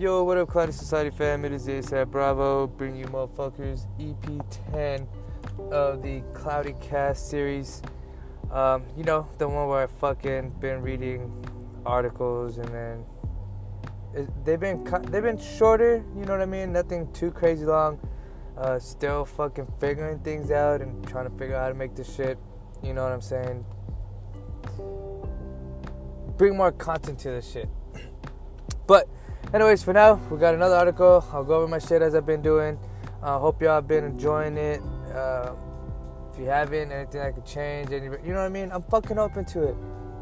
Yo, what up, Cloudy Society fam? It is ASAP Bravo, bring you motherfuckers EP 10 of the Cloudy Cast series. Um, you know, the one where I fucking been reading articles and then they've been they've been shorter. You know what I mean? Nothing too crazy long. Uh, still fucking figuring things out and trying to figure out how to make this shit. You know what I'm saying? Bring more content to this shit. But, anyways, for now, we got another article. I'll go over my shit as I've been doing. I uh, hope y'all have been enjoying it. Uh, if you haven't, anything I could change, any, you know what I mean? I'm fucking open to it.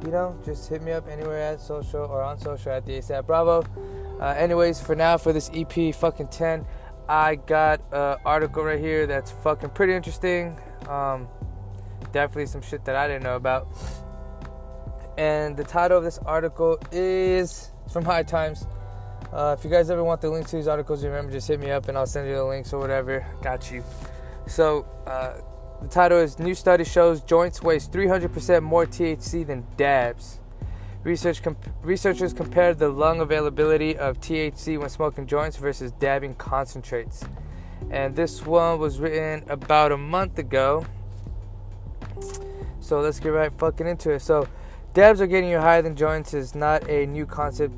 You know, just hit me up anywhere at social or on social at the ASAP Bravo. Uh, anyways, for now, for this EP fucking 10, I got an article right here that's fucking pretty interesting. Um, definitely some shit that I didn't know about. And the title of this article is from High Times. Uh, if you guys ever want the links to these articles, remember just hit me up and I'll send you the links or whatever. Got you. So uh, the title is New Study Shows Joints Waste 300% More THC Than Dabs. Research comp- researchers compared the lung availability of THC when smoking joints versus dabbing concentrates. And this one was written about a month ago. So let's get right fucking into it. So, dabs are getting you higher than joints is not a new concept.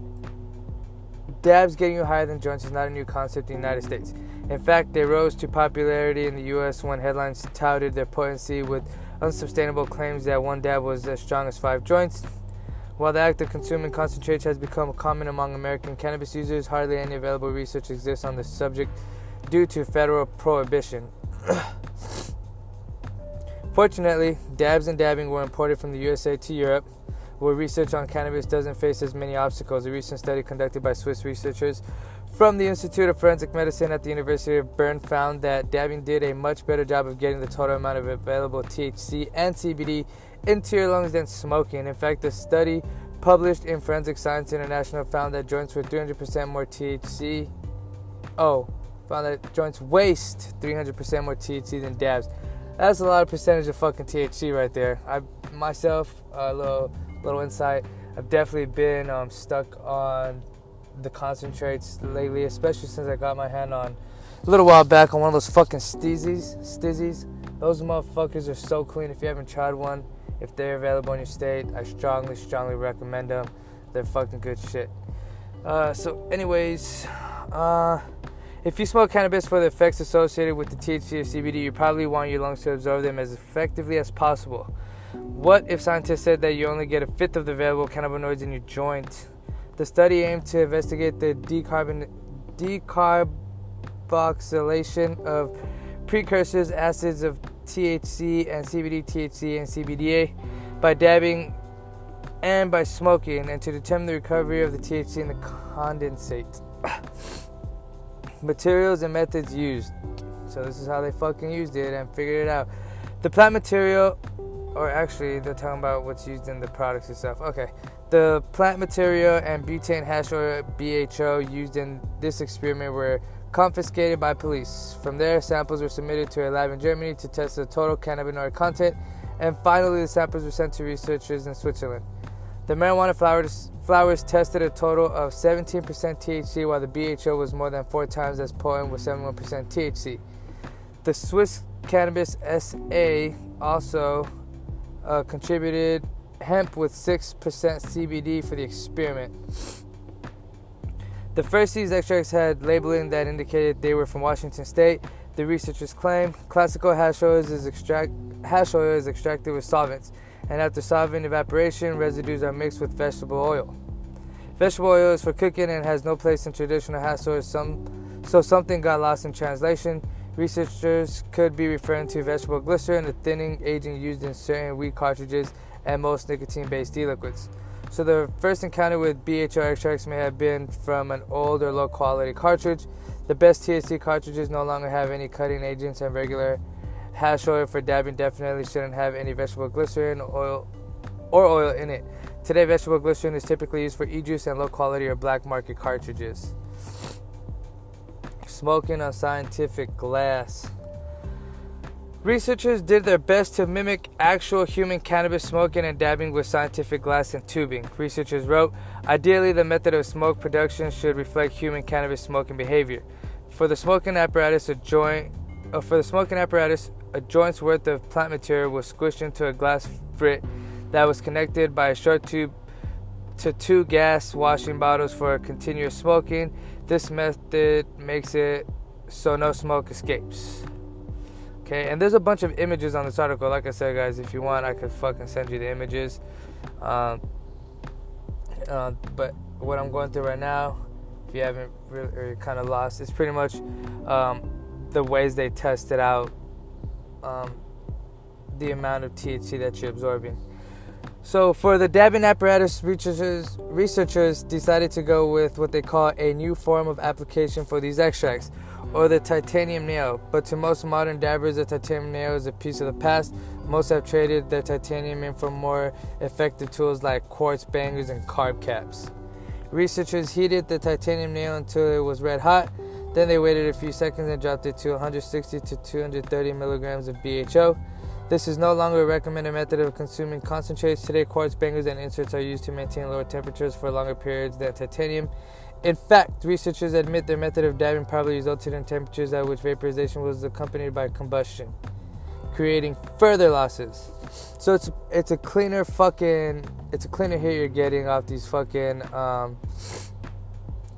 Dabs getting you higher than joints is not a new concept in the United States. In fact, they rose to popularity in the US when headlines touted their potency with unsustainable claims that one dab was as strong as five joints. While the act of consuming concentrates has become common among American cannabis users, hardly any available research exists on the subject due to federal prohibition. Fortunately, dabs and dabbing were imported from the USA to Europe, where research on cannabis doesn't face as many obstacles. A recent study conducted by Swiss researchers from the Institute of Forensic Medicine at the University of Bern found that dabbing did a much better job of getting the total amount of available THC and CBD into your lungs than smoking. In fact, the study published in Forensic Science International found that joints were 300% more THC. Oh, found that joints waste 300% more THC than dabs. That's a lot of percentage of fucking THC right there. I myself, a little little insight. I've definitely been um, stuck on the concentrates lately, especially since I got my hand on a little while back on one of those fucking stizzies. Stizzies. Those motherfuckers are so clean. If you haven't tried one, if they're available in your state, I strongly, strongly recommend them. They're fucking good shit. Uh, so, anyways, uh, if you smoke cannabis for the effects associated with the THC or CBD, you probably want your lungs to absorb them as effectively as possible. What if scientists said that you only get a fifth of the available cannabinoids in your joint? The study aimed to investigate the decarbon, decarboxylation of precursors, acids of THC and CBD, THC and CBDA by dabbing and by smoking, and to determine the recovery of the THC in the condensate. Materials and methods used. So this is how they fucking used it and figured it out. The plant material, or actually they're talking about what's used in the products itself. Okay, the plant material and butane hash oil (BHO) used in this experiment were confiscated by police. From there, samples were submitted to a lab in Germany to test the total cannabinoid content, and finally, the samples were sent to researchers in Switzerland. The marijuana flowers, flowers tested a total of 17% THC, while the BHO was more than four times as potent with 71% THC. The Swiss Cannabis SA also uh, contributed hemp with 6% CBD for the experiment. The first seeds extracts had labeling that indicated they were from Washington State. The researchers claim classical hash oil is, extract, hash oil is extracted with solvents, and after solvent evaporation, residues are mixed with vegetable oil. Vegetable oil is for cooking and has no place in traditional hash oil, some, so something got lost in translation. Researchers could be referring to vegetable glycerin, a thinning agent used in certain weed cartridges and most nicotine based e liquids. So the first encounter with BHO extracts may have been from an old or low quality cartridge. The best THC cartridges no longer have any cutting agents, and regular hash oil for dabbing definitely shouldn't have any vegetable glycerin oil or oil in it. Today, vegetable glycerin is typically used for e-juice and low quality or black market cartridges. Smoking on scientific glass. Researchers did their best to mimic actual human cannabis smoking and dabbing with scientific glass and tubing. Researchers wrote, ideally, the method of smoke production should reflect human cannabis smoking behavior. For the smoking apparatus, a joint, uh, for the smoking apparatus, a joint's worth of plant material was squished into a glass frit that was connected by a short tube to two gas washing bottles for continuous smoking. This method makes it so no smoke escapes. Okay, and there's a bunch of images on this article. Like I said, guys, if you want, I could fucking send you the images. Um, uh, but what I'm going through right now, if you haven't really kind of lost, it's pretty much um, the ways they tested out um, the amount of THC that you're absorbing. So for the dabbing apparatus, researchers, researchers decided to go with what they call a new form of application for these extracts, or the titanium nail. But to most modern dabbers, the titanium nail is a piece of the past. Most have traded their titanium in for more effective tools like quartz bangers and carb caps. Researchers heated the titanium nail until it was red hot. Then they waited a few seconds and dropped it to 160 to 230 milligrams of BHO. This is no longer a recommended method of consuming concentrates. Today, quartz bangers and inserts are used to maintain lower temperatures for longer periods than titanium. In fact, researchers admit their method of dabbing probably resulted in temperatures at which vaporization was accompanied by combustion, creating further losses. So it's it's a cleaner fucking it's a cleaner hit you're getting off these fucking um,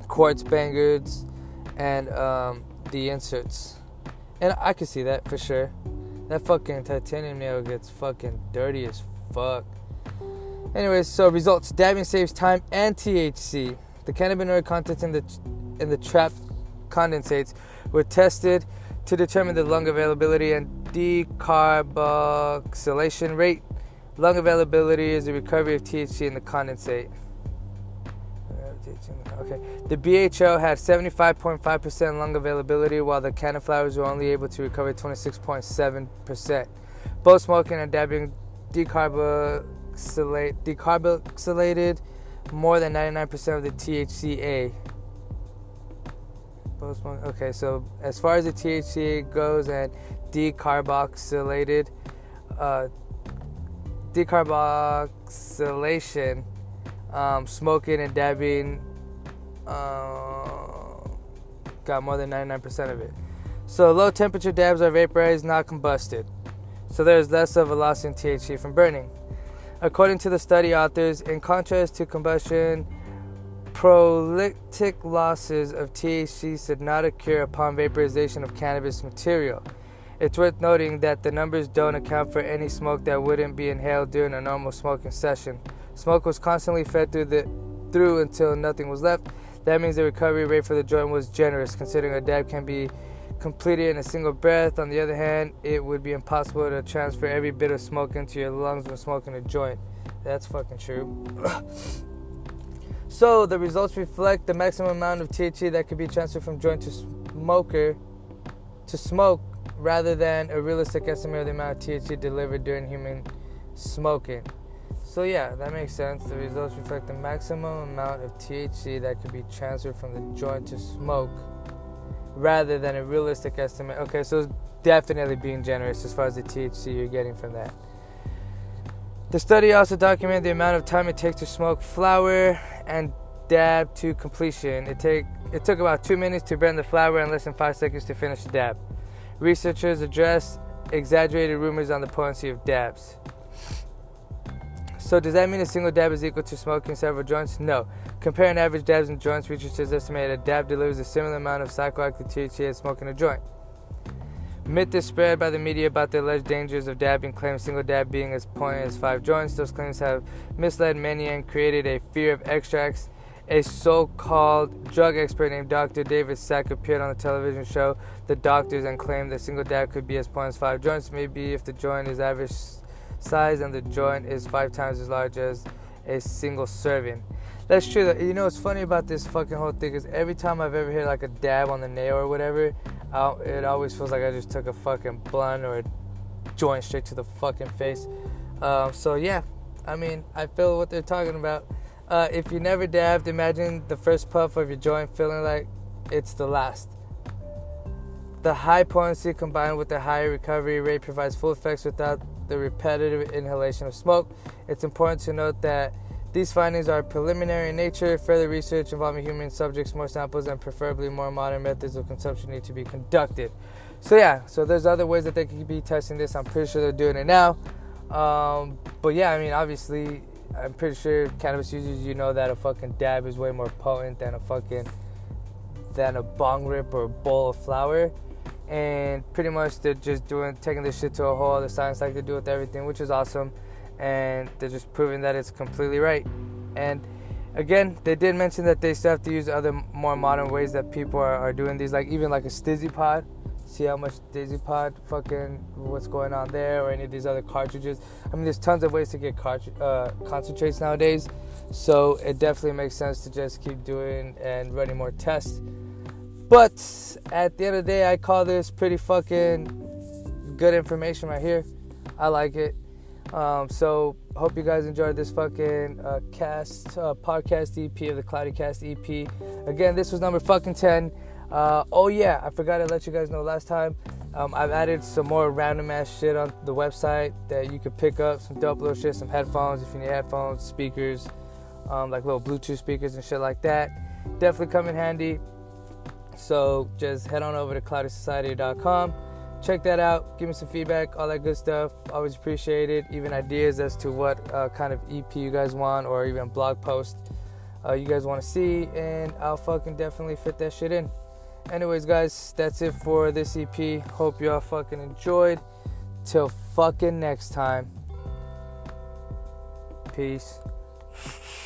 quartz bangers and um, the inserts, and I can see that for sure. That fucking titanium nail gets fucking dirty as fuck. Anyways, so results: dabbing saves time and THC. The cannabinoid content in the in the trapped condensates were tested to determine the lung availability and decarboxylation rate. Lung availability is the recovery of THC in the condensate. Okay. The BHO had 75.5% lung availability, while the flowers were only able to recover 26.7%. Both smoking and dabbing decarbocylate, decarboxylated more than 99% of the THCA. Both smoking. Okay, so as far as the THCA goes and decarboxylated, uh, decarboxylation, um, smoking and dabbing uh, got more than 99% of it. So low temperature dabs are vaporized, not combusted. So there's less of a loss in THC from burning. According to the study authors, in contrast to combustion, prolytic losses of THC did not occur upon vaporization of cannabis material. It's worth noting that the numbers don't account for any smoke that wouldn't be inhaled during a normal smoking session. Smoke was constantly fed through the through until nothing was left, that means the recovery rate for the joint was generous, considering a dab can be completed in a single breath. On the other hand, it would be impossible to transfer every bit of smoke into your lungs when smoking a joint. That's fucking true. so the results reflect the maximum amount of THC that could be transferred from joint to smoker to smoke rather than a realistic estimate of the amount of THC delivered during human smoking. So yeah, that makes sense. The results reflect the maximum amount of THC that could be transferred from the joint to smoke rather than a realistic estimate. Okay, so it's definitely being generous as far as the THC you're getting from that. The study also documented the amount of time it takes to smoke flower and dab to completion. It take it took about two minutes to burn the flower and less than five seconds to finish the dab. Researchers addressed exaggerated rumors on the potency of dabs. So does that mean a single dab is equal to smoking several joints? No. Comparing average dabs and joints, researchers estimate a dab delivers a similar amount of psychoactive THC as smoking a joint. Myth is spread by the media about the alleged dangers of dabbing, claiming single dab being as potent as five joints. Those claims have misled many and created a fear of extracts. A so called drug expert named Dr. David Sack appeared on the television show The Doctors and claimed that single dab could be as potent as five joints, maybe if the joint is average size and the joint is five times as large as a single serving. That's true. You know what's funny about this fucking whole thing is every time I've ever hit like a dab on the nail or whatever, I'll, it always feels like I just took a fucking blunt or a joint straight to the fucking face. Um, so yeah, I mean, I feel what they're talking about. Uh, if you never dabbed, imagine the first puff of your joint feeling like it's the last. The high potency combined with the high recovery rate provides full effects without the repetitive inhalation of smoke. It's important to note that these findings are preliminary in nature. Further research involving human subjects, more samples, and preferably more modern methods of consumption need to be conducted. So yeah, so there's other ways that they could be testing this. I'm pretty sure they're doing it now. Um, but yeah, I mean, obviously, I'm pretty sure cannabis users, you know that a fucking dab is way more potent than a fucking than a bong rip or a bowl of flower. And pretty much they're just doing taking this shit to a whole other science like they do with everything, which is awesome. And they're just proving that it's completely right. And again, they did mention that they still have to use other more modern ways that people are, are doing these, like even like a Stizzy pod see how much Daisy Pod fucking what's going on there or any of these other cartridges. I mean, there's tons of ways to get uh, concentrates nowadays, so it definitely makes sense to just keep doing and running more tests. But at the end of the day, I call this pretty fucking good information right here. I like it. Um, so hope you guys enjoyed this fucking uh, cast uh, podcast EP of the Cloudy Cast EP. Again, this was number fucking ten. Uh, oh yeah, I forgot to let you guys know last time. Um, I've added some more random ass shit on the website that you could pick up. Some dope little shit, some headphones if you need headphones, speakers, um, like little Bluetooth speakers and shit like that. Definitely come in handy. So just head on over to cloudysociety.com. Check that out. Give me some feedback, all that good stuff. Always appreciate it. Even ideas as to what uh, kind of EP you guys want or even blog post uh, you guys want to see. And I'll fucking definitely fit that shit in. Anyways, guys, that's it for this EP. Hope y'all fucking enjoyed. Till fucking next time. Peace.